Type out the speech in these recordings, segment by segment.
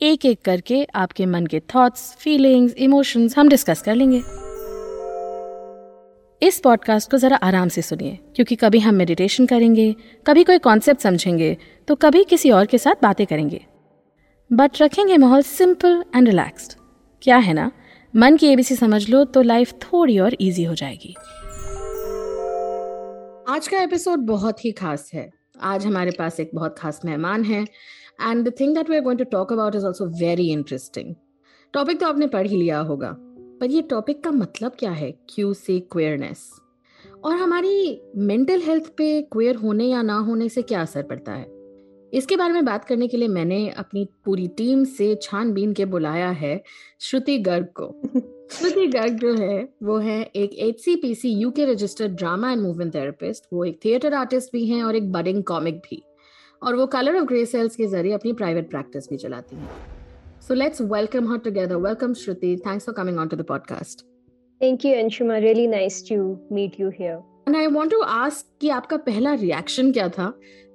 एक एक करके आपके मन के थॉट्स फीलिंग्स इमोशंस हम डिस्कस कर लेंगे। इस पॉडकास्ट को ज़रा आराम से सुनिए, क्योंकि कभी हम मेडिटेशन करेंगे, कभी कोई कॉन्सेप्ट समझेंगे तो कभी किसी और के साथ बातें करेंगे। बट रखेंगे माहौल सिंपल एंड रिलैक्स्ड क्या है ना? मन की एबीसी समझ लो तो लाइफ थोड़ी और इजी हो जाएगी। आज का एपिसोड बहुत ही खास है। आज हमारे पास एक बहुत खास मेहमान है। And the thing that we are going to talk about is also very interesting topic तो आपने पढ़ ही लिया होगा पर ये टॉपिक का मतलब क्या है? क्यू से क्वेयरनेस और हमारी मेंटल हेल्थ पे क्वेयर होने या ना होने से क्या असर पड़ता है? इसके बारे में बात करने के लिए मैंने अपनी पूरी टीम से छानबीन के बुलाया है श्रुति गर्ग को। श्रुति गर्ग जो है वो है एक H C P C U K registered drama and movement therapist वो एक थिएटर आर्टिस्ट भी हैं और एक बडिंग कॉमिक भी। और वो कलर ऑफ़ ग्रे सेल्स के ज़रिए अपनी प्राइवेट प्रैक्टिस भी चलाती हैं। So let's welcome her together welcome Shruti thanks for coming on to the podcast Thank you, Anshuma. Really nice to meet you here. And I want to ask कि आपका पहला reaction क्या था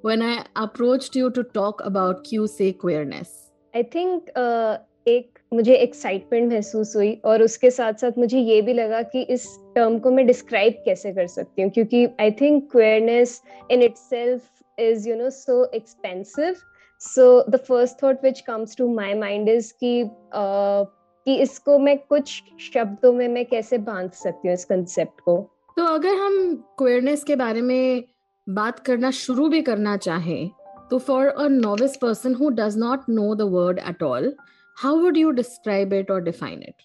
when I approached you to talk about Q से queerness I think uh, एक मुझे excitement महसूस हुई और उसके साथ साथ मुझे ये भी लगा कि इस टर्म को मैं डिस्क्राइब कैसे कर सकती हूँ? क्योंकि I think queerness in itself is you know so expensive so the first thought which comes to my mind is कि uh, कि इसको मैं कुछ शब्दों में मैं कैसे बाँध सकती हूँ इस कंसेप्ट को तो अगर हम क्वेयरनेस के बारे में बात करना शुरू भी करना चाहें तो for a novice person who does not know the word at all how would you describe it और डिफाइन इट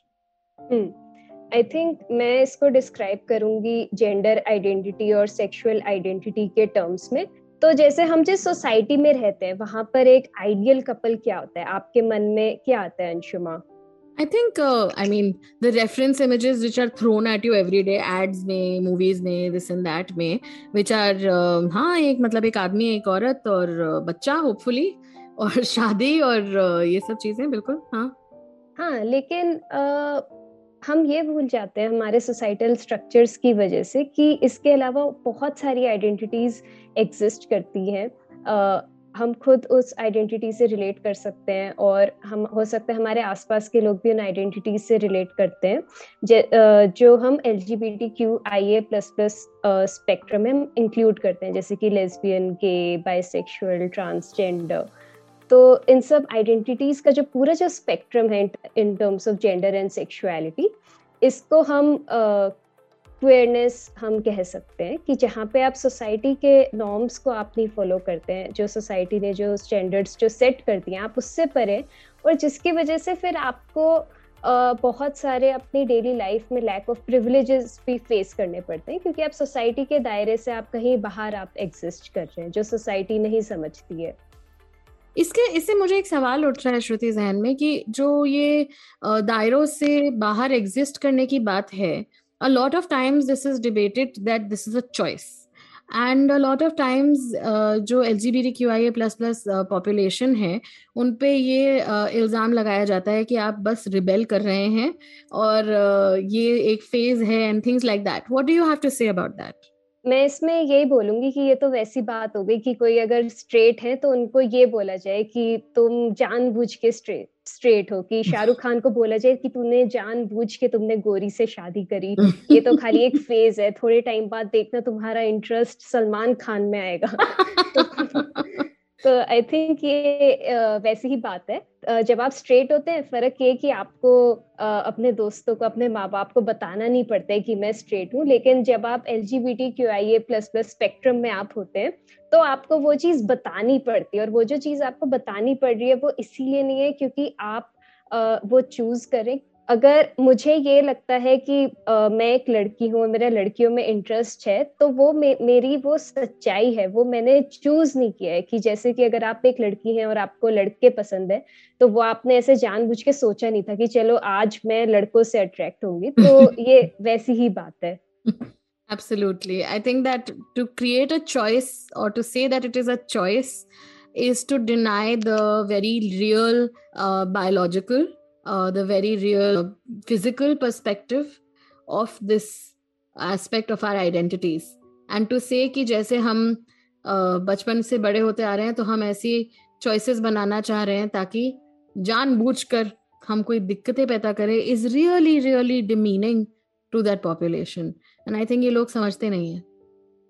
आई थिंक मैं इसको डिस्क्राइब करूँगी जेंडर आइडेंटिटी और सेक्सुअल आइडेंटिटी के टर्म्स में। तो जैसे हम जिस सोसाइटी में रहते हैं वहाँ पर एक आइडियल कपल क्या होता है आपके मन में क्या आता है Anshuma I think, uh, I mean, the reference images which are thrown at you every day, ads में, movies में, this and that में, which are, uh, हाँ एक मतलब एक आदमी एक औरत और uh, बच्चा hopefully और शादी और uh, ये सब चीज़ें बिल्कुल हाँ हाँ लेकिन uh, हम ये भूल जाते हैं हमारे सोसाइटल स्ट्रक्चर्स की वजह से कि इसके अलावा बहुत सारी आइडेंटिटीज एग्जिस्ट करती हैं। हम खुद उस आइडेंटिटी से रिलेट कर सकते हैं और हम, हो सकता है हमारे आसपास के लोग भी उन आइडेंटिटीज से रिलेट करते हैं। जो हम L G B T Q I A plus plus spectrum में इंक्लूड करते हैं, जैसे कि लेस्बियन के बाइसेक्सुअल ट्रांसजेंडर तो इन सब आइडेंटिटीज का जो पूरा जो स्पेक्ट्रम है in terms of gender and sexuality इसको हम क्वेयरनेस uh, हम कह सकते हैं कि जहाँ पे आप सोसाइटी के नॉर्म्स को आप नहीं फॉलो करते हैं जो सोसाइटी ने जो स्टैंडर्ड्स जो सेट कर दिए आप उससे परे और जिसकी वजह से फिर आपको uh, बहुत सारे अपनी डेली लाइफ में लैक ऑफ़ प्रिविलेजेस भी फेस करने पड़ते हैं क्योंकि आप सोसाइटी के दायरे से आप कहीं बाहर आप एग्जिस्ट कर रहे हैं जो सोसाइटी नहीं समझती है। इसके इससे मुझे एक सवाल उठ रहा है श्रुति जहन में कि जो ये दायरों से बाहर एग्जिस्ट करने की बात है a lot of times this is debated that this is a choice. And lot of times जो L G B T Q I A plus plus population है उन पे ये uh, इल्ज़ाम लगाया जाता है कि आप बस रिबेल कर रहे हैं और uh, ये एक फ़ेज़ है and things like that what do you have to say about that मैं इसमें यही बोलूँगी कि ये तो वैसी बात हो गई कि कोई अगर स्ट्रेट है तो उनको ये बोला जाए कि तुम जानबूझ के स्ट्रेट स्ट्रेट हो कि शाहरुख खान को बोला जाए कि तूने जानबूझ के तुमने गोरी से शादी करी। ये तो खाली एक फ़ेज़ है थोड़े टाइम बाद देखना तुम्हारा इंटरेस्ट सलमान खान में आएगा। तो आई थिंक ये वैसी ही बात है। जब आप स्ट्रेट होते हैं, फ़र्क ये कि आपको अपने दोस्तों को, अपने माँ बाप को बताना नहीं पड़ता है कि मैं स्ट्रेट हूँ, लेकिन जब आप L G B T Q I A plus plus spectrum में आप होते हैं तो आपको वो चीज़ बतानी पड़ती है। और वो जो चीज़ आपको बतानी पड़ रही है, वो इसीलिए नहीं है क्योंकि आप वो चूज़ करें अगर मुझे ये लगता है कि आ, मैं एक लड़की हूँ मेरा लड़कियों में इंटरेस्ट है तो वो मे, मेरी वो सच्चाई है वो मैंने चूज़ नहीं किया है कि जैसे कि अगर आप एक लड़की हैं और आपको लड़के पसंद है तो वो आपने ऐसे जानबूझ के सोचा नहीं था कि चलो आज मैं लड़कों से अट्रैक्ट होंगी तो ये वैसी ही बात है Absolutely. I think that to create a choice or to say that it is a choice is to deny the very real uh, biological uh, the very real physical perspective of this aspect of our identities. And to say कि जैसे हम uh, बचपन से बड़े होते आ रहे हैं तो हम ऐसी चॉइसेस बनाना चाह रहे हैं ताकि जानबूझकर हम कोई दिक्कतें पैदा करें is really really demeaning to that population and I think ये लोग समझते नहीं है।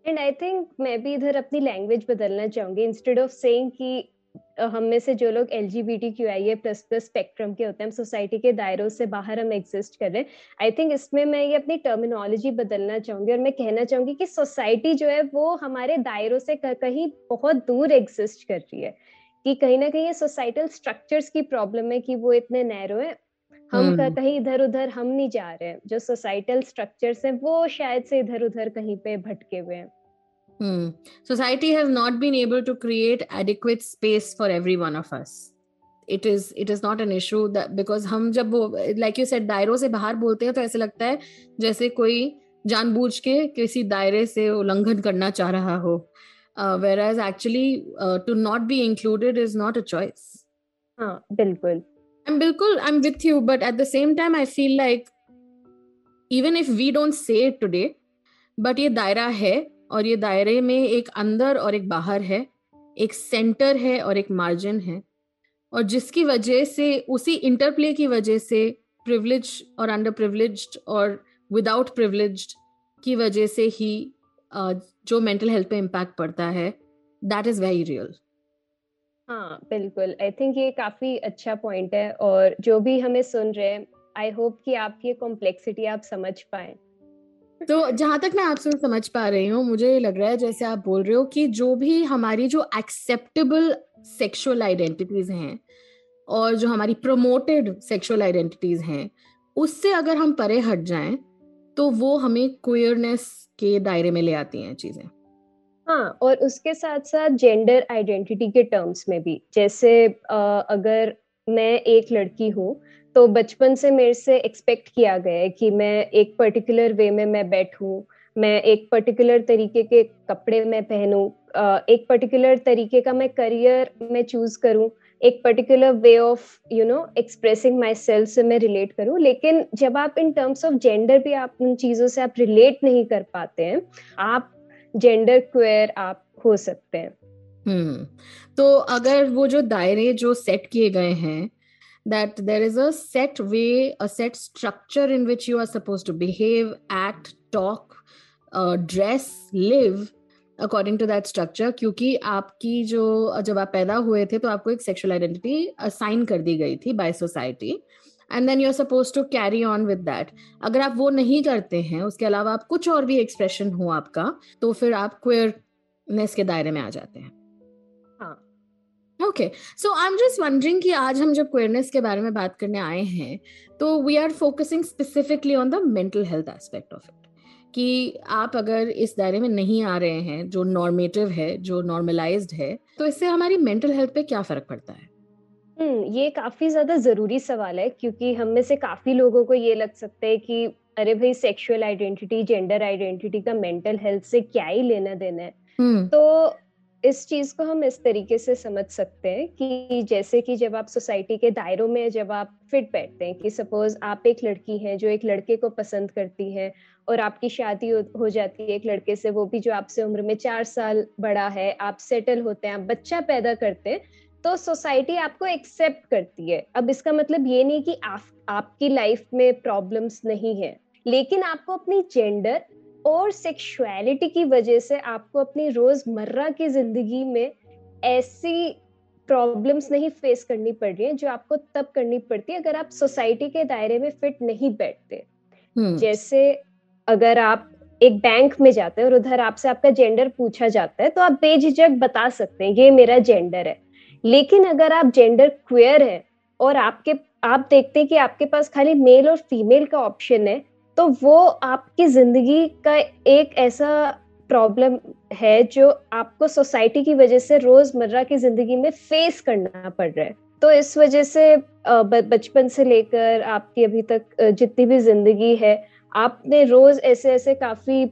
एंड आई थिंक मैं भी इधर अपनी लैंग्वेज बदलना चाहूँगी इंस्टेड ऑफ़ सेइंग कि हम में से जो लोग L G B T Q I A plus plus spectrum के होते हैं हम सोसाइटी के दायरों से बाहर हम एग्जिस्ट कर रहे हैं। आई थिंक इसमें मैं ये अपनी टर्मिनोलॉजी बदलना चाहूँगी और मैं कहना चाहूँगी कि सोसाइटी जो है वो हमारे दायरों से कहीं बहुत दूर एग्जिस्ट कर रही है। कि कहीं ना कहीं ये सोसाइटल स्ट्रक्चर्स की प्रॉब्लम है कि वो इतने नैरो है। हम hmm. कहीं इधर उधर हम नहीं जा रहे हैं। जो सोसाइटल स्ट्रक्चर्स हैं वो शायद से इधर उधर कहीं पे भटके हुए हैं। Hmm. Society has not been able to create adequate space for every one of us. It is it is not an issue that because हम जब वो like you said दायरों से बाहर बोलते हैं तो ऐसे लगता है जैसे कोई जानबूझ के किसी दायरे से उल्लंघन करना चाह रहा हो uh, whereas actually uh, to not be included is not a choice. हाँ बिल्कुल. I'm बिल्कुल I'm with you but at the same time I feel like even if we don't say it today but ये दायरा है और ये दायरे में एक अंदर और एक बाहर है, एक सेंटर है और एक मार्जिन है। और जिसकी वजह से, उसी इंटरप्ले की वजह से प्रिविलेज और अंडर प्रिविलेज और विदाउट प्रिविलेज की वजह से ही जो मेंटल हेल्थ पे इम्पैक्ट पड़ता है दैट इज़ वेरी रियल हाँ बिल्कुल। आई थिंक ये काफ़ी अच्छा पॉइंट है और जो भी हमें सुन रहे हैं आई होप कि आपकी कॉम्प्लेक्सिटी आप समझ पाए। तो जहाँ तक मैं आपसे समझ पा रही हूँ मुझे लग रहा है जैसे आप बोल रहे हो कि जो भी हमारी जो एक्सेप्टेबल सेक्सुअल आइडेंटिटीज हैं और जो हमारी प्रमोटेड सेक्सुअल आइडेंटिटीज हैं उससे अगर हम परे हट जाएँ तो वो हमें क्वियरनेस के दायरे में ले आती हैं चीज़ें। हाँ और उसके साथ साथ जेंडर आइडेंटिटी के टर्म्स में भी। जैसे आ, अगर मैं एक लड़की हूँ तो बचपन से मेरे से एक्सपेक्ट किया गया है कि मैं एक पर्टिकुलर वे में मैं बैठूं, मैं एक पर्टिकुलर तरीके के कपड़े में पहनूं एक पर्टिकुलर तरीके का मैं करियर में चूज़ करूँ, एक particular way of you know expressing myself से मैं रिलेट करूँ। लेकिन जब आप इन टर्म्स ऑफ़ जेंडर भी आप उन चीज़ों से आप रिलेट नहीं कर पाते हैं, आप जेंडर क्वेयर आप हो सकते हैं। हम्म तो अगर वो जो दायरे जो सेट किए गए हैं that there is a set way, a set structure in which you are supposed to behave, act, talk, uh, dress, live according to that structure क्योंकि आपकी जो जब आप पैदा हुए थे तो आपको एक सेक्सुअल आइडेंटिटी असाइन कर दी गई थी by society and then you are suppose to carry on with that अगर आप वो नहीं करते हैं उसके अलावा आप कुछ और भी एक्सप्रेशन हो आपका तो फिर आप क्वेयरनेस के दायरे में आ जाते हैं okay so I am just wondering कि आज हम जब क्वेयरनेस के बारे में बात करने आए हैं तो we are focusing specifically on the mental health aspect of it कि आप अगर इस दायरे में नहीं आ रहे हैं जो नॉर्मेटिव है जो नॉर्मलाइज्ड है तो इससे हमारी मेंटल हेल्थ पे क्या फ़र्क पड़ता है? हम्म ये काफ़ी ज़्यादा ज़रूरी सवाल है क्योंकि हम में से काफ़ी लोगों को ये लग सकता है कि अरे भाई सेक्सुअल आइडेंटिटी जेंडर आइडेंटिटी का मेंटल हेल्थ से क्या ही लेना देना है? hmm. तो इस चीज़ को हम इस तरीके से समझ सकते हैं कि जैसे कि जब आप सोसाइटी के दायरों में जब आप फिट बैठते हैं कि सपोज़ आप एक लड़की हैं जो एक लड़के को पसंद करती है और आपकी शादी हो, जाती है एक लड़के से वो भी जो आपसे उम्र में चार साल बड़ा है आप सेटल होते हैं आप बच्चा पैदा करते हैं तो सोसाइटी आपको एक्सेप्ट करती है। अब इसका मतलब ये नहीं कि आप आपकी लाइफ में प्रॉब्लम्स नहीं है लेकिन आपको अपनी जेंडर और सेक्सुअलिटी की वजह से आपको अपनी रोज़मर्रा की ज़िंदगी में ऐसी प्रॉब्लम्स नहीं फेस करनी पड़ रही है जो आपको तब करनी पड़ती है अगर आप सोसाइटी के दायरे में फिट नहीं बैठते hmm. जैसे अगर आप एक बैंक में जाते हैं और उधर आपसे आपका जेंडर पूछा जाता है तो आप बेझिझक बता सकते हैं ये मेरा जेंडर है लेकिन अगर आप जेंडर क्वेयर है और आपके आप देखते हैं कि आपके पास खाली मेल और फीमेल का ऑप्शन है तो वो आपकी ज़िंदगी का एक ऐसा प्रॉब्लम है जो आपको सोसाइटी की वजह से रोज़मर्रा की ज़िंदगी में फेस करना पड़ रहा है। तो इस वजह से बचपन से लेकर आपकी अभी तक जितनी भी ज़िंदगी है, आपने रोज ऐसे ऐसे काफ़ी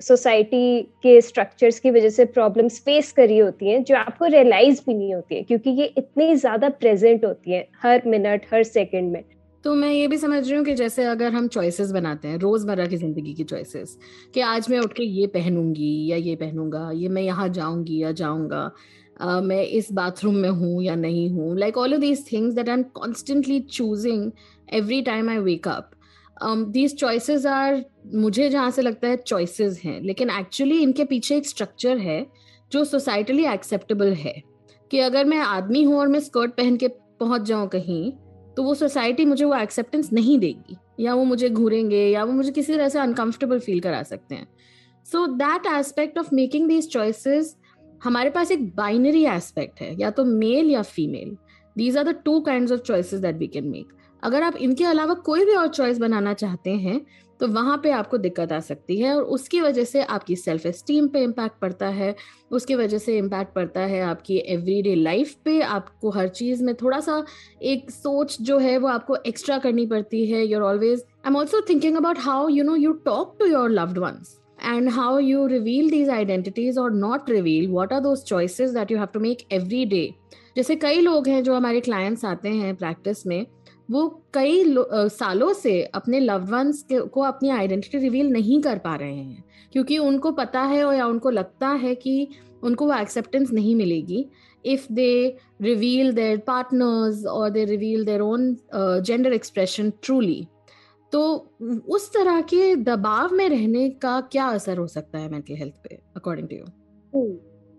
सोसाइटी के स्ट्रक्चर्स की वजह से प्रॉब्लम्स फेस करी होती हैं, जो आपको रियलाइज़ भी नहीं होती है, क्योंकि ये इतनी ज़्यादा प्रेजेंट होती है, हर मिनट हर सेकंड में। तो मैं ये भी समझ रही हूँ कि जैसे अगर हम चॉइसेस बनाते हैं, रोज़मर्रा की ज़िंदगी की चॉइसेस कि आज मैं उठ के ये पहनूँगी या ये पहनूँगा, ये मैं यहाँ जाऊँगी या जाऊँगा मैं इस बाथरूम में हूँ या नहीं हूँ like all of these things that I am constantly choosing every time I wake up these choices are मुझे जहाँ से लगता है चॉइसेस हैं, लेकिन एक्चुअली इनके पीछे एक स्ट्रक्चर है जो सोसाइटली एक्सेप्टेबल है, कि अगर मैं आदमी हूँ और मैं स्कर्ट पहन के पहुँच जाऊँ कहीं तो वो सोसाइटी मुझे वो एक्सेप्टेंस नहीं देगी। या वो मुझे घूरेंगे, या वो मुझे किसी तरह से अनकंफर्टेबल फील करा सकते हैं। So that aspect of making these choices हमारे पास एक बाइनरी एस्पेक्ट है, या तो मेल या female these are the two kind of choices that we can make अगर आप इनके अलावा कोई भी और चॉइस बनाना चाहते हैं तो वहाँ पे आपको दिक्कत आ सकती है और उसकी वजह से आपकी सेल्फ एस्टीम पे इम्पैक्ट पड़ता है। उसकी वजह से इम्पैक्ट पड़ता है आपकी एवरीडे लाइफ पे। आपको हर चीज़ में थोड़ा सा एक सोच जो है वो आपको एक्स्ट्रा करनी पड़ती है। You're always I am also thinking about how you know you talk to your loved ones and how you reveal these identities or not reveal. What are those choices that you have to make every day? जैसे कई लोग हैं जो हमारे clients आते हैं practice में वो कई सालों से अपने लव्ड वंस को अपनी आइडेंटिटी रिवील नहीं कर पा रहे हैं। क्योंकि उनको पता है और या उनको लगता है कि उनको वो एक्सेप्टेंस नहीं मिलेगी। If they reveal their partners और they reveal their own gender expression truly तो उस तरह के दबाव में रहने का क्या असर हो सकता है मेंटल हेल्थ पे अकॉर्डिंग टू यू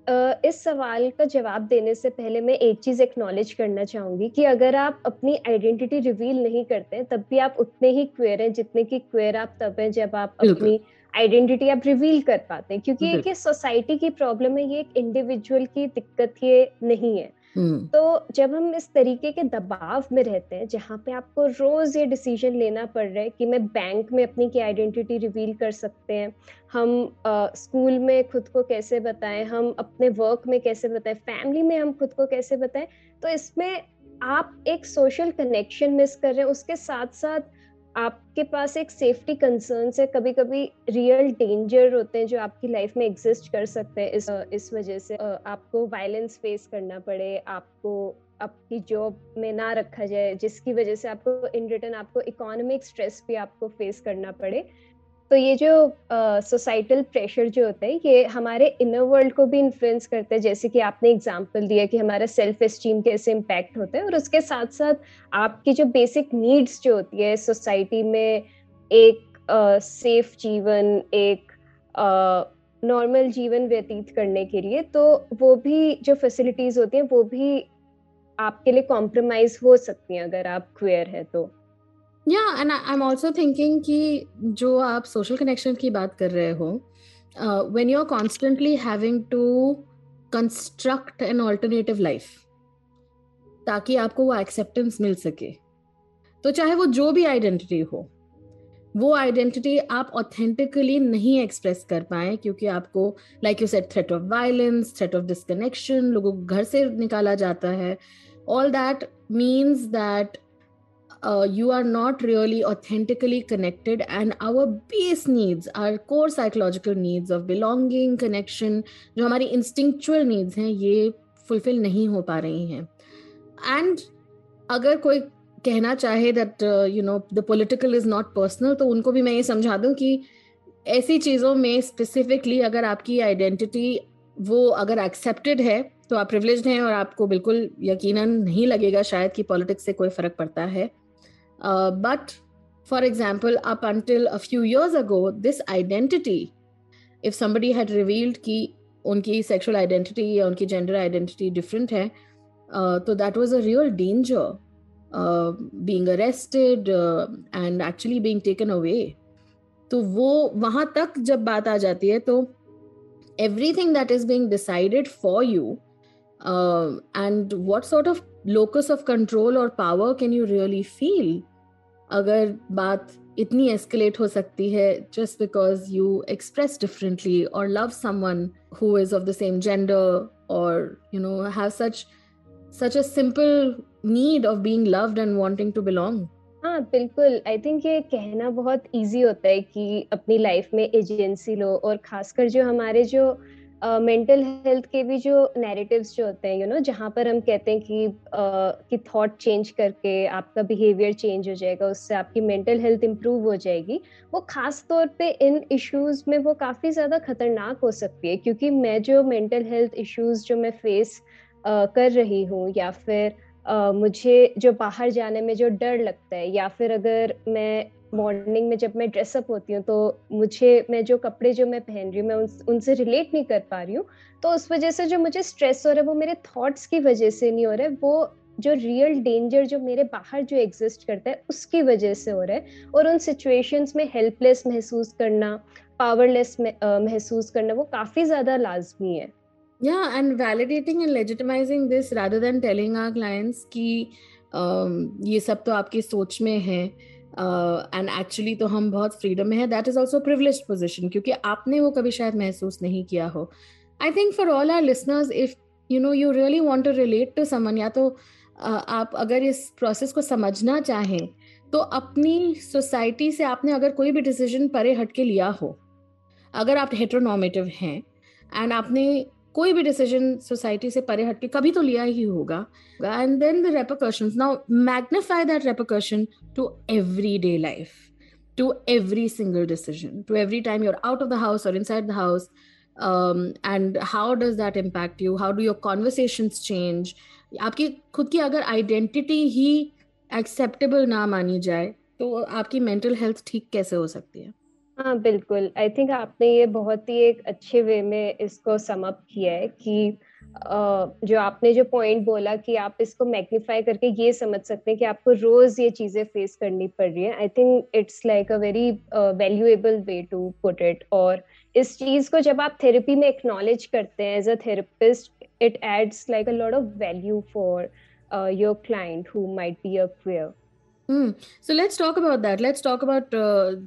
इस सवाल का जवाब देने से पहले मैं एक चीज़ एक्नॉलेज करना चाहूँगी कि अगर आप अपनी आइडेंटिटी रिवील नहीं करते तब भी आप उतने ही क्वेर हैं जितने की क्वेयर आप तब हैं जब आप अपनी आइडेंटिटी आप रिवील कर पाते हैं। क्योंकि एक सोसाइटी की प्रॉब्लम है ये एक इंडिविजुअल की दिक्कत ये नहीं है। तो जब हम इस तरीके के दबाव में रहते हैं, जहाँ पे आपको रोज ये डिसीज़न लेना पड़ रहा है कि मैं बैंक में अपनी की आइडेंटिटी रिवील कर सकते हैं, हम स्कूल में खुद को कैसे बताएँ, हम अपने वर्क में कैसे बताएँ फैमिली में हम खुद को कैसे बताएँ तो इसमें आप एक सोशल कनेक्शन मिस कर रहे हैं, उसके साथ साथ आपके पास एक सेफ्टी कंसर्न है कभी कभी रियल डेंजर होते हैं जो आपकी लाइफ में एग्जिस्ट कर सकते हैं। इस इस वजह से आपको वायलेंस फेस करना पड़े, आपको आपकी जॉब में ना रखा जाए, जिसकी वजह से आपको इन रिटर्न आपको इकोनॉमिक स्ट्रेस भी आपको फेस करना पड़े। तो ये जो सोसाइटल uh, प्रेशर जो होता है ये हमारे इनर वर्ल्ड को भी इन्फ्लुएंस करता है। जैसे कि आपने एग्जांपल दिया कि हमारा सेल्फ एस्टीम कैसे इम्पैक्ट होता है और उसके साथ साथ आपकी जो बेसिक नीड्स जो होती है सोसाइटी में एक सेफ़ uh, जीवन एक नॉर्मल uh, जीवन व्यतीत करने के लिए तो वो भी जो फैसिलिटीज़ होती हैं वो भी आपके लिए कॉम्प्रोमाइज हो सकती हैं अगर आप क्वेयर है तो। या and I am also thinking कि जो आप सोशल कनेक्शन की बात कर रहे हो when you are constantly having to construct an alternative life ताकि आपको वो एक्सेप्टेंस मिल सके। तो चाहे वो जो भी आइडेंटिटी हो, वो आइडेंटिटी आप ऑथेंटिकली नहीं एक्सप्रेस कर पाए, क्योंकि आपको like you set threat of violence threat of disconnection लोगों को घर से निकाला जाता है। All that means that uh, you are not really authentically connected and our base needs our core psychological needs of belonging connection जो हमारी instinctual needs हैं ये fulfill नहीं हो पा रही हैं। And अगर कोई कहना चाहे that you know the political is not personal तो उनको भी मैं ये समझा दूँ कि ऐसी चीज़ों में स्पेसिफिकली अगर आपकी आइडेंटिटी वो अगर एक्सेप्टेड है तो आप प्रिवलेज हैं और आपको बिल्कुल यकीनन नहीं लगेगा शायद कि पॉलिटिक्स से कोई फ़र्क पड़ता है। Uh, but for example, up until a few years ago, this identity, if somebody had revealed कि उनकी sexual identity या उनकी gender identity different है, uh, तो that was a real danger. Uh, being arrested uh, and actually being taken away. तो वो वहाँ तक जब बात आ जाती है तो everything that is being decided for you and what sort of locus of control और power can you really feel अगर बात इतनी एस्केलेट हो सकती है just because you express differently और love someone who is of the same gender और you know have such such a simple need of being loved and wanting to belong हाँ बिल्कुल। आई थिंक ये कहना बहुत इजी होता है कि अपनी लाइफ में एजेंसी लो और खासकर जो हमारे जो मेंटल uh, हेल्थ के भी जो नैरेटिव्स जो होते हैं यू नो जहाँ पर हम कहते हैं कि uh, कि थॉट चेंज करके आपका बिहेवियर चेंज हो जाएगा उससे आपकी मेंटल हेल्थ इम्प्रूव हो जाएगी वो खास तौर पे इन इश्यूज़ में वो काफ़ी ज़्यादा खतरनाक हो सकती है क्योंकि मैं जो मेंटल हेल्थ इश्यूज़ जो मैं फेस uh, कर रही हूँ या फिर uh, मुझे जो बाहर जाने में जो डर लगता है या फिर अगर मैं मॉर्निंग में जब मैं ड्रेसअप होती हूँ तो मुझे मैं जो कपड़े जो मैं पहन रही हूँ मैं उन, उनसे रिलेट नहीं कर पा रही हूँ। तो उस वजह से जो मुझे स्ट्रेस हो रहा है वो मेरे थॉट्स की वजह से नहीं हो रहा है। वो जो रियल डेंजर जो मेरे बाहर जो एग्जिस्ट करता है उसकी वजह से हो रहा है। और उन सिचुएशंस में हेल्पलेस महसूस करना पावरलेस महसूस करना वो काफ़ी ज़्यादा लाजमी है। Yeah and validating and legitimizing this rather than telling our clients कि ये सब तो आपकी सोच में है। एंड uh, एक्चुअली तो हम बहुत फ्रीडम में है. That is also privilege position क्योंकि आपने वो कभी शायद महसूस नहीं किया हो. I think for all our listeners if you know you really want to relate to someone या तो uh, आप अगर इस प्रोसेस को समझना चाहें तो अपनी सोसाइटी से आपने अगर कोई भी डिसीज़न परे हट के लिया हो अगर आप हेट्रोनॉमेटिव हैं एंड आपने कोई भी डिसीज़न सोसाइटी से परे हटके कभी तो लिया ही होगा। And then the repercussion now magnify that repercussion to every day life to every single decision to every time you're out of the house और inside the house and how does that impact you how do your conversation change आपकी खुद की अगर identity ही acceptable ना मानी जाए तो आपकी मेंटल हेल्थ ठीक कैसे हो सकती है? हाँ बिल्कुल। आई थिंक आपने ये बहुत ही एक अच्छे वे में इसको समअप किया है कि जो आपने जो पॉइंट बोला कि आप इसको मैग्नीफाई करके ये समझ सकते हैं कि आपको रोज ये चीज़ें फेस करनी पड़ रही है। I think it's like a very valuable way to put it और इस चीज़ को जब आप थेरेपी में एक्नॉलेज करते हैं as a therapist it adds like a lot of value for your client who might be a queer so let's talk about that let's talk about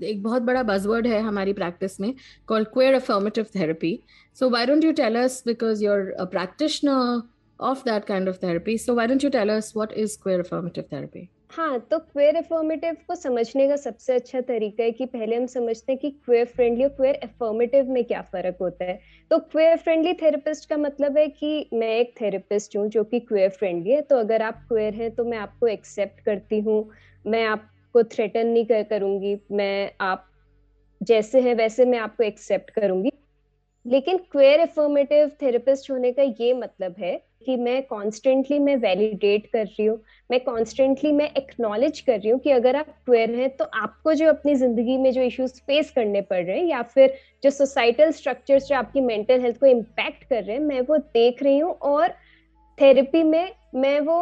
एक बहुत बड़ा बजवर्ड है हमारी प्रैक्टिस में call queer affirmative therapy so why don't you tell us because you're a practitioner of that kind of therapy so why don't you tell us what is queer affirmative therapy हाँ तो queer affirmative को समझने का सबसे अच्छा तरीका है कि पहले हम समझते हैं कि क्वेयर फ्रेंडली और क्वेयर अफर्मेटिव में क्या फ़र्क होता है। तो क्वेयर फ्रेंडली थेरेपिस्ट का मतलब है कि मैं एक थेरेपिस्ट हूँ जो कि क्वेयर फ्रेंडली है तो अगर आप क्वेयर हैं तो मैं आपको एक्सेप्ट करती हूँ। मैं आपको थ्रेटन नहीं कर, करूँगी। मैं आप जैसे हैं वैसे मैं आपको एक्सेप्ट करूँगी। लेकिन क्वेयर एफर्मेटिव थेरेपिस्ट होने का ये मतलब है कि मैं कॉन्स्टेंटली मैं वैलिडेट कर रही हूँ, मैं कॉन्स्टेंटली मैं एक्नॉलेज कर रही हूँ कि अगर आप क्वेयर हैं तो आपको जो अपनी ज़िंदगी में जो इश्यूज़ फेस करने पड़ रहे हैं या फिर जो सोसाइटल स्ट्रक्चर्स जो आपकी मेंटल हेल्थ को इम्पैक्ट कर रहे हैं, मैं वो देख रही हूँ और थेरेपी में मैं वो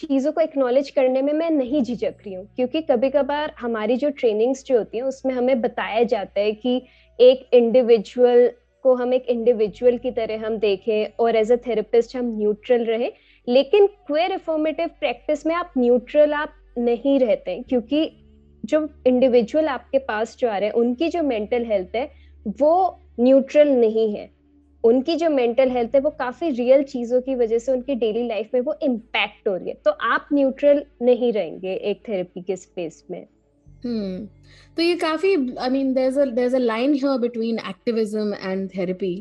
चीज़ों को एक्नॉलेज करने में मैं नहीं झिझक रही हूँ, क्योंकि कभी कभार हमारी जो ट्रेनिंग्स जो होती हैं, उसमें हमें बताया जाता है कि एक इंडिविजुअल को हम एक इंडिविजुअल की तरह हम देखें और एज अ थेरेपिस्ट हम न्यूट्रल रहे। लेकिन क्वेर रिफॉर्मेटिव प्रैक्टिस में आप न्यूट्रल आप नहीं रहते क्योंकि जो इंडिविजुअल आपके पास जो आ रहे हैं, उनकी जो मेंटल हेल्थ है, वो न्यूट्रल नहीं है। उनकी जो मेंटल हेल्थ है वो काफ़ी रियल चीज़ों की वजह से उनकी डेली लाइफ में वो इम्पैक्ट हो रही है। तो आप न्यूट्रल नहीं रहेंगे एक थेरेपी के स्पेस में। हम्म तो ये काफ़ी I mean there a a line here between activism and therapy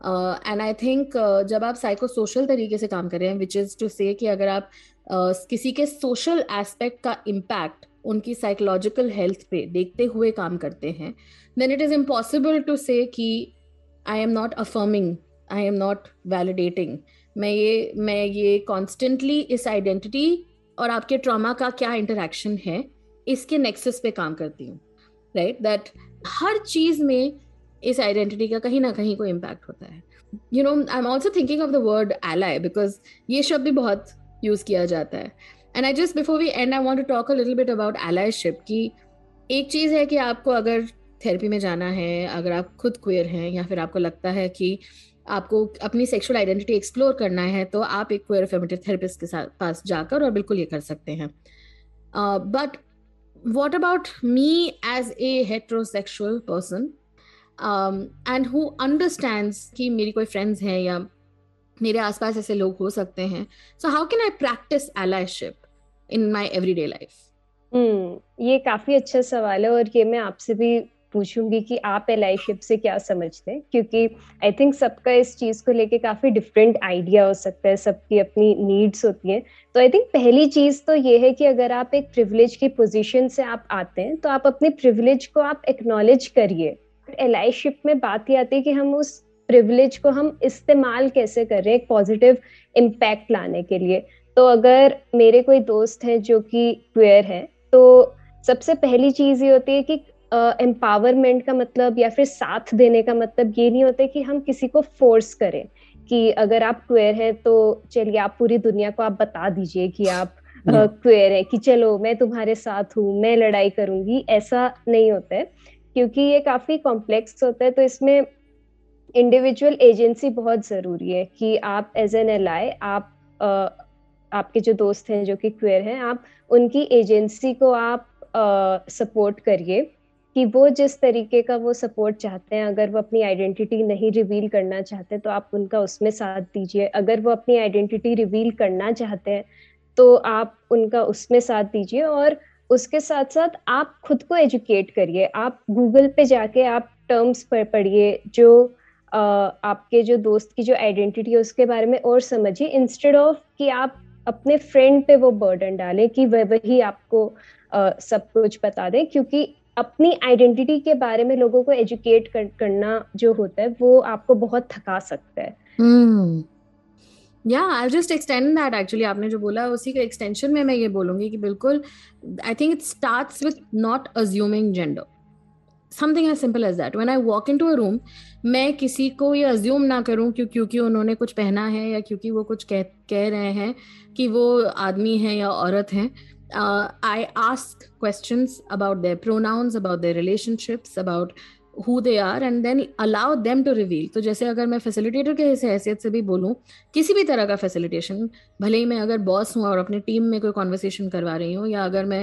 and I think जब आप साइको सोशल तरीके से काम कर रहे हैं विच इज़ टू से कि अगर आप uh, किसी के सोशल एस्पेक्ट का इम्पैक्ट उनकी साइकोलॉजिकल हेल्थ पे देखते हुए काम करते हैं then it is impossible to say कि I am not affirming I am not validating मैं ये मैं ये कॉन्स्टेंटली इस आइडेंटिटी और आपके ट्रॉमा का क्या इंटरेक्शन है, इसके नेक्सस पे काम करती हूँ राइट दैट हर चीज़ में इस आइडेंटिटी का कहीं ना कहीं कोई इम्पैक्ट होता है। You know I am also thinking of the word ally because ये शब्द भी बहुत यूज़ किया जाता है। And I just before we and I want to talk a little bit about allyship कि एक चीज़ है कि आपको अगर थेरेपी में जाना है, अगर आप खुद क्वेयर हैं या फिर आपको लगता है कि आपको अपनी सेक्सुअल आइडेंटिटी एक्सप्लोर करना है तो आप एक क्वेयर अफर्मेटिव थेरेपिस्ट के साथ पास जाकर और बिल्कुल ये कर सकते हैं। But what about me as a heterosexual person and who understands कि मेरी कोई फ्रेंड्स हैं या मेरे आसपास ऐसे लोग हो सकते हैं so how can I practice allyship in my every day life ये काफ़ी अच्छा सवाल है और ये मैं आपसे भी पूछूँगी कि आप एलाइशिप से क्या समझते हैं? क्योंकि आई थिंक सबका इस चीज़ को लेके काफ़ी डिफरेंट आइडिया हो सकता है, सबकी अपनी नीड्स होती हैं। तो आई थिंक पहली चीज़ तो ये है कि अगर आप एक प्रिविलेज की पोजीशन से आप आते हैं तो आप अपने प्रिविलेज को आप एक्नॉलेज करिए। एलाइशिप में बात ही आती है कि हम उस प्रिविलेज को हम इस्तेमाल कैसे कर रहे हैं एक पॉजिटिव इम्पैक्ट लाने के लिए। तो अगर मेरे कोई दोस्त हैं जो कि क्वेयर हैं तो सबसे पहली चीज़ ये होती है कि एम्पावरमेंट uh, का मतलब या फिर साथ देने का मतलब ये नहीं होता कि हम किसी को फोर्स करें कि अगर आप क्वेयर हैं तो चलिए आप पूरी दुनिया को आप बता दीजिए कि आप क्वेयर है कि चलो मैं तुम्हारे साथ हूँ मैं लड़ाई करूँगी ऐसा नहीं होता है। क्योंकि ये काफ़ी कॉम्प्लेक्स होता है तो इसमें इंडिविजुअल एजेंसी बहुत ज़रूरी है कि आप एज एन एल आई आप आ, आपके जो दोस्त हैं जो कि क्वेयर हैं आप उनकी एजेंसी को आप सपोर्ट करिए। कि वो जिस तरीके का वो सपोर्ट चाहते हैं अगर वो अपनी आइडेंटिटी नहीं रिवील करना चाहते तो आप उनका उसमें साथ दीजिए। अगर वो अपनी आइडेंटिटी रिवील करना चाहते हैं तो आप उनका उसमें साथ दीजिए और उसके साथ साथ आप खुद को एजुकेट करिए। आप गूगल पे जाके आप टर्म्स पर पढ़िए जो आ, आपके जो दोस्त की जो आइडेंटिटी है उसके बारे में और समझिए। इंस्टेड ऑफ़ कि आप अपने फ्रेंड पे वो बर्डन डालें कि वह वही आपको uh, सब कुछ बता दें क्योंकि अपनी आइडेंटिटी के बारे में लोगों को एजुकेट कर, करना जो होता है वो आपको बहुत थका सकता है। या I just extend that actually आपने जो बोला उसी के एक्सटेंशन में मैं ये बोलूँगी कि बिल्कुल I think it starts with not assuming gender something as simple as that when I walk into a room मैं किसी को ये अज्यूम ना करूँ क्यों क्योंकि उन्होंने कुछ पहना है या क्योंकि वो कुछ कह कह रहे हैं कि वो आदमी है या औरत है I ask question about their pronouns about their relationships about who they are and then allow them to reveal तो जैसे अगर मैं फैसिलिटेटर के हैसियत से भी बोलूँ, किसी भी तरह का फैसिलिटेशन भले ही मैं अगर बॉस हूँ और अपनी टीम में कोई कॉन्वर्सेशन करवा रही हूँ, या अगर मैं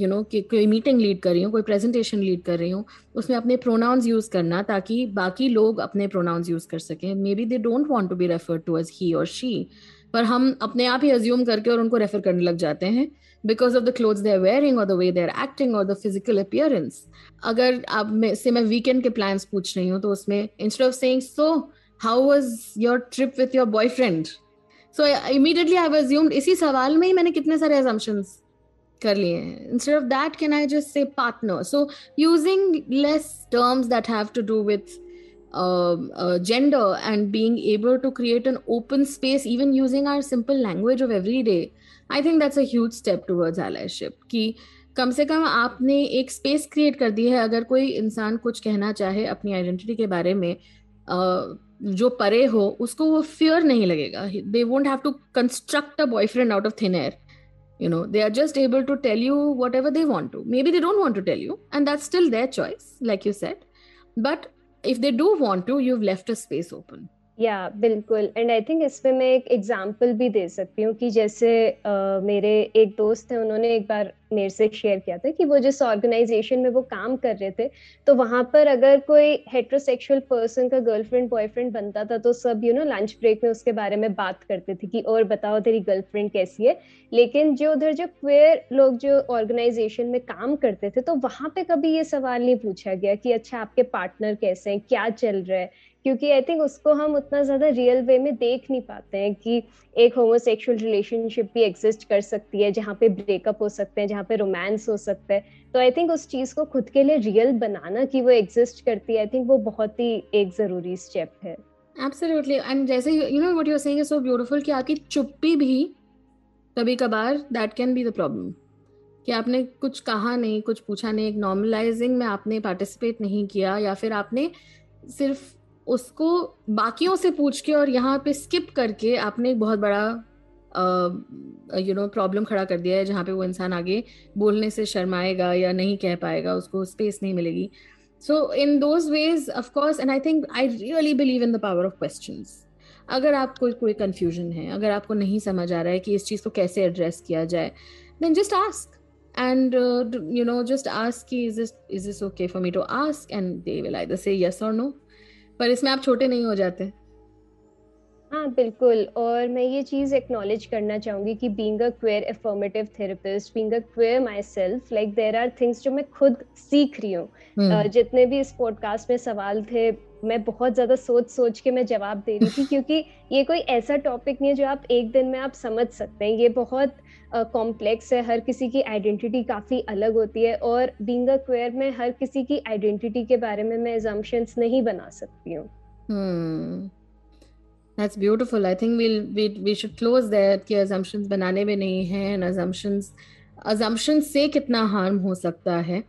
यू नो कि, कोई मीटिंग लीड कर रही हूँ, कोई प्रेजेंटेशन लीड कर रही हूँ, उसमें अपने प्रोनाउंस यूज़ करना ताकि बाकी लोग अपने प्रोनाउंस यूज़ कर सकें। Maybe they don't want to be refer to as he और शी पर हम अपने आप ही अज्यूम करके और उनको रेफर करने लग जाते हैं। Because of the clothes they are wearing और the way they are acting और द फ़िज़िकल अपियरेंस अगर आप मैं से मैं वीकेंड के प्लान्स पूछ रही हूँ तो उसमें instead of saying so how was your trip with your boyfriend so immediately I assumed इसी सवाल में ही मैंने कितने सारे असम्पशंस कर लिए हैं। Instead of that can I just say partner so using less terms that have to do with uh, uh, gender and being able to create an open space even using our simple language of every day I think that's a step towards allyship कि कम से कम आपने एक space create कर दी है, अगर कोई इंसान कुछ कहना चाहे अपनी आइडेंटिटी के बारे में जो परे हो, उसको वो फियर नहीं लगेगा। They won't have to construct a boyfriend out of thin air you know they are just able to tell you whatever they want to maybe they don't want to tell you and that still their choice like you said but if they do want to you left a space open या बिल्कुल। And I think इसमें मैं एक example भी दे सकती हूँ कि जैसे uh, मेरे एक दोस्त हैं उन्होंने एक बार मेरे से शेयर किया था कि वो जिस ऑर्गेनाइजेशन में वो काम कर रहे थे तो वहाँ पर अगर कोई हेट्रोसेक्सुअल पर्सन का गर्लफ्रेंड बॉयफ्रेंड बनता था तो सब यू नो लंच ब्रेक में उसके बारे में बात करते थे कि और बताओ तेरी गर्लफ्रेंड कैसी है? लेकिन जो उधर जो क्वेयर लोग जो ऑर्गेनाइजेशन में काम करते थे तो वहाँ पे कभी ये सवाल नहीं पूछा गया कि अच्छा आपके पार्टनर कैसे हैं? क्या चल रहा है? क्योंकि आई थिंक उसको हम उतना ज़्यादा रियल वे में देख नहीं पाते हैं कि एक होमोसेक्सुअल रिलेशनशिप भी एग्जिस्ट कर सकती है, जहाँ पे ब्रेकअप हो सकते हैं, जहाँ पे रोमांस हो सकता है। तो आई थिंक उस चीज़ को खुद के लिए रियल बनाना कि वो एग्जिस्ट करती है आई थिंक वो बहुत ही एक ज़रूरी स्टेप है। एब्सोल्युटली एंड जैसे you know what you are saying is so beautiful कि आपकी चुप्पी भी कभी कभार that can be the problem कि आपने कुछ कहा नहीं, कुछ पूछा नहीं, एक नॉर्मलाइजिंग में आपने पार्टिसिपेट नहीं किया या फिर आपने सिर्फ़ उसको बाकियों से पूछ के और यहाँ पे स्किप करके आपने एक बहुत बड़ा यू नो प्रॉब्लम खड़ा कर दिया है जहाँ पे वो इंसान आगे बोलने से शर्माएगा या नहीं कह पाएगा, उसको स्पेस नहीं मिलेगी। So in those ways of course and I think I really believe in the power of question अगर आपको कोई कन्फ्यूज़न है, अगर आपको नहीं समझ आ रहा है कि इस चीज़ को कैसे एड्रेस किया जाए then just ask and you know just ask is is this okay for me to ask and they will either say और नो पर इसमें आप छोटे नहीं हो जाते। हाँ बिल्कुल और मैं ये चीज़ एक्नॉलेज करना चाहूँगी कि being a queer affirmative therapist being a queer myself like there are things जो मैं खुद सीख रही हूँ hmm. जितने भी इस पॉडकास्ट में सवाल थे मैं बहुत ज़्यादा सोच सोच के मैं जवाब दे रही थी क्योंकि ये कोई ऐसा टॉपिक नहीं है जो आप एक दिन में आप समझ सकते हैं ये बहुत कॉम्प्लेक्स uh, है हर किसी की आइडेंटिटी काफ़ी अलग होती है और बीइंग अ क्वेयर में हर किसी की आइडेंटिटी के बारे में मैं एजम्पन्स नहीं बना सकती हूँ hmm. That's beautiful. I think we'll we we should close there कि assumptions बनाने में नहीं हैं and assumptions assumptions से कितना harm हो सकता है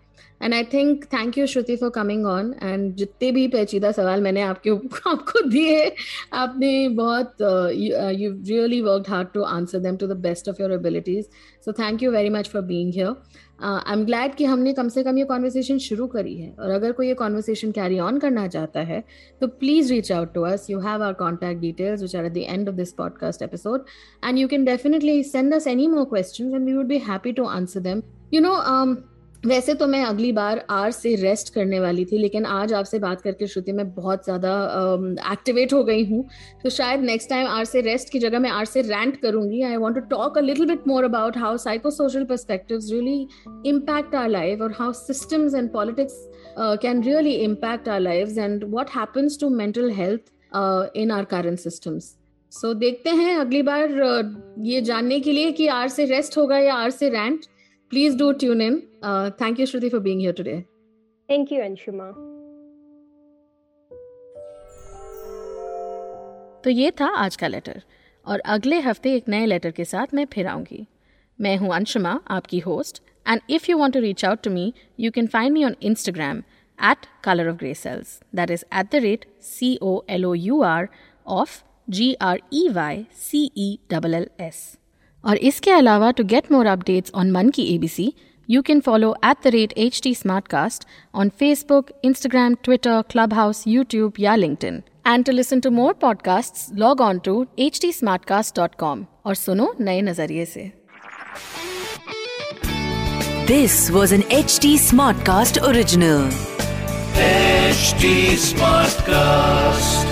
and I think thank you Shruti for coming on and जितने भी पेचीदा सवाल मैंने आपके आपको दिए, आपने बहुत you really work hard to answer them to the best of your abilities so thank you very much for being here I am glad कि हमने कम से कम ये कॉन्वर्सेशन शुरू करी है। और अगर कोई ये कॉन्वर्सेशन कैरी ऑन करना चाहता है तो please reach out to us you have our contact details which are at the end of this podcast episode and you can definitely send us any more question and we would be happy to answer them you know वैसे तो मैं अगली बार are से rest करने वाली थी लेकिन आज आपसे बात करके श्रुति मैं बहुत ज़्यादा एक्टिवेट हो गई हूँ। तो शायद नेक्स्ट टाइम आर से रेस्ट की जगह मैं आर से रैंट करूँगी। I want to talk a little bit more about how psychosocial perspective really impact our life और how systems and politics can really impact our life and what happens to mental health in our current systems so देखते हैं अगली बार uh, ये जानने के लिए कि are से रेस्ट होगा या आर से rant Please do tune in. Uh, thank you, Shruti, for being here today. Thank you, Anshuma. तो ये था आज का लेटर और अगले हफ्ते एक नए लेटर के साथ मैं फिर आऊंगी मैं हूं अंशुमा आपकी host and if you want to reach out to me you can find me on Instagram at color of gray cells that is at the rate c o l o u r of g r e y c e l l s और इसके अलावा to get more updates on मन की ABC you can follow at the rate H T smart cast on Facebook Instagram Twitter Clubhouse YouTube या link and to listen to more podcast log on to H T smart cast dot com और सुनो नए नज़रिए से. This was an H T smart cast original smart cast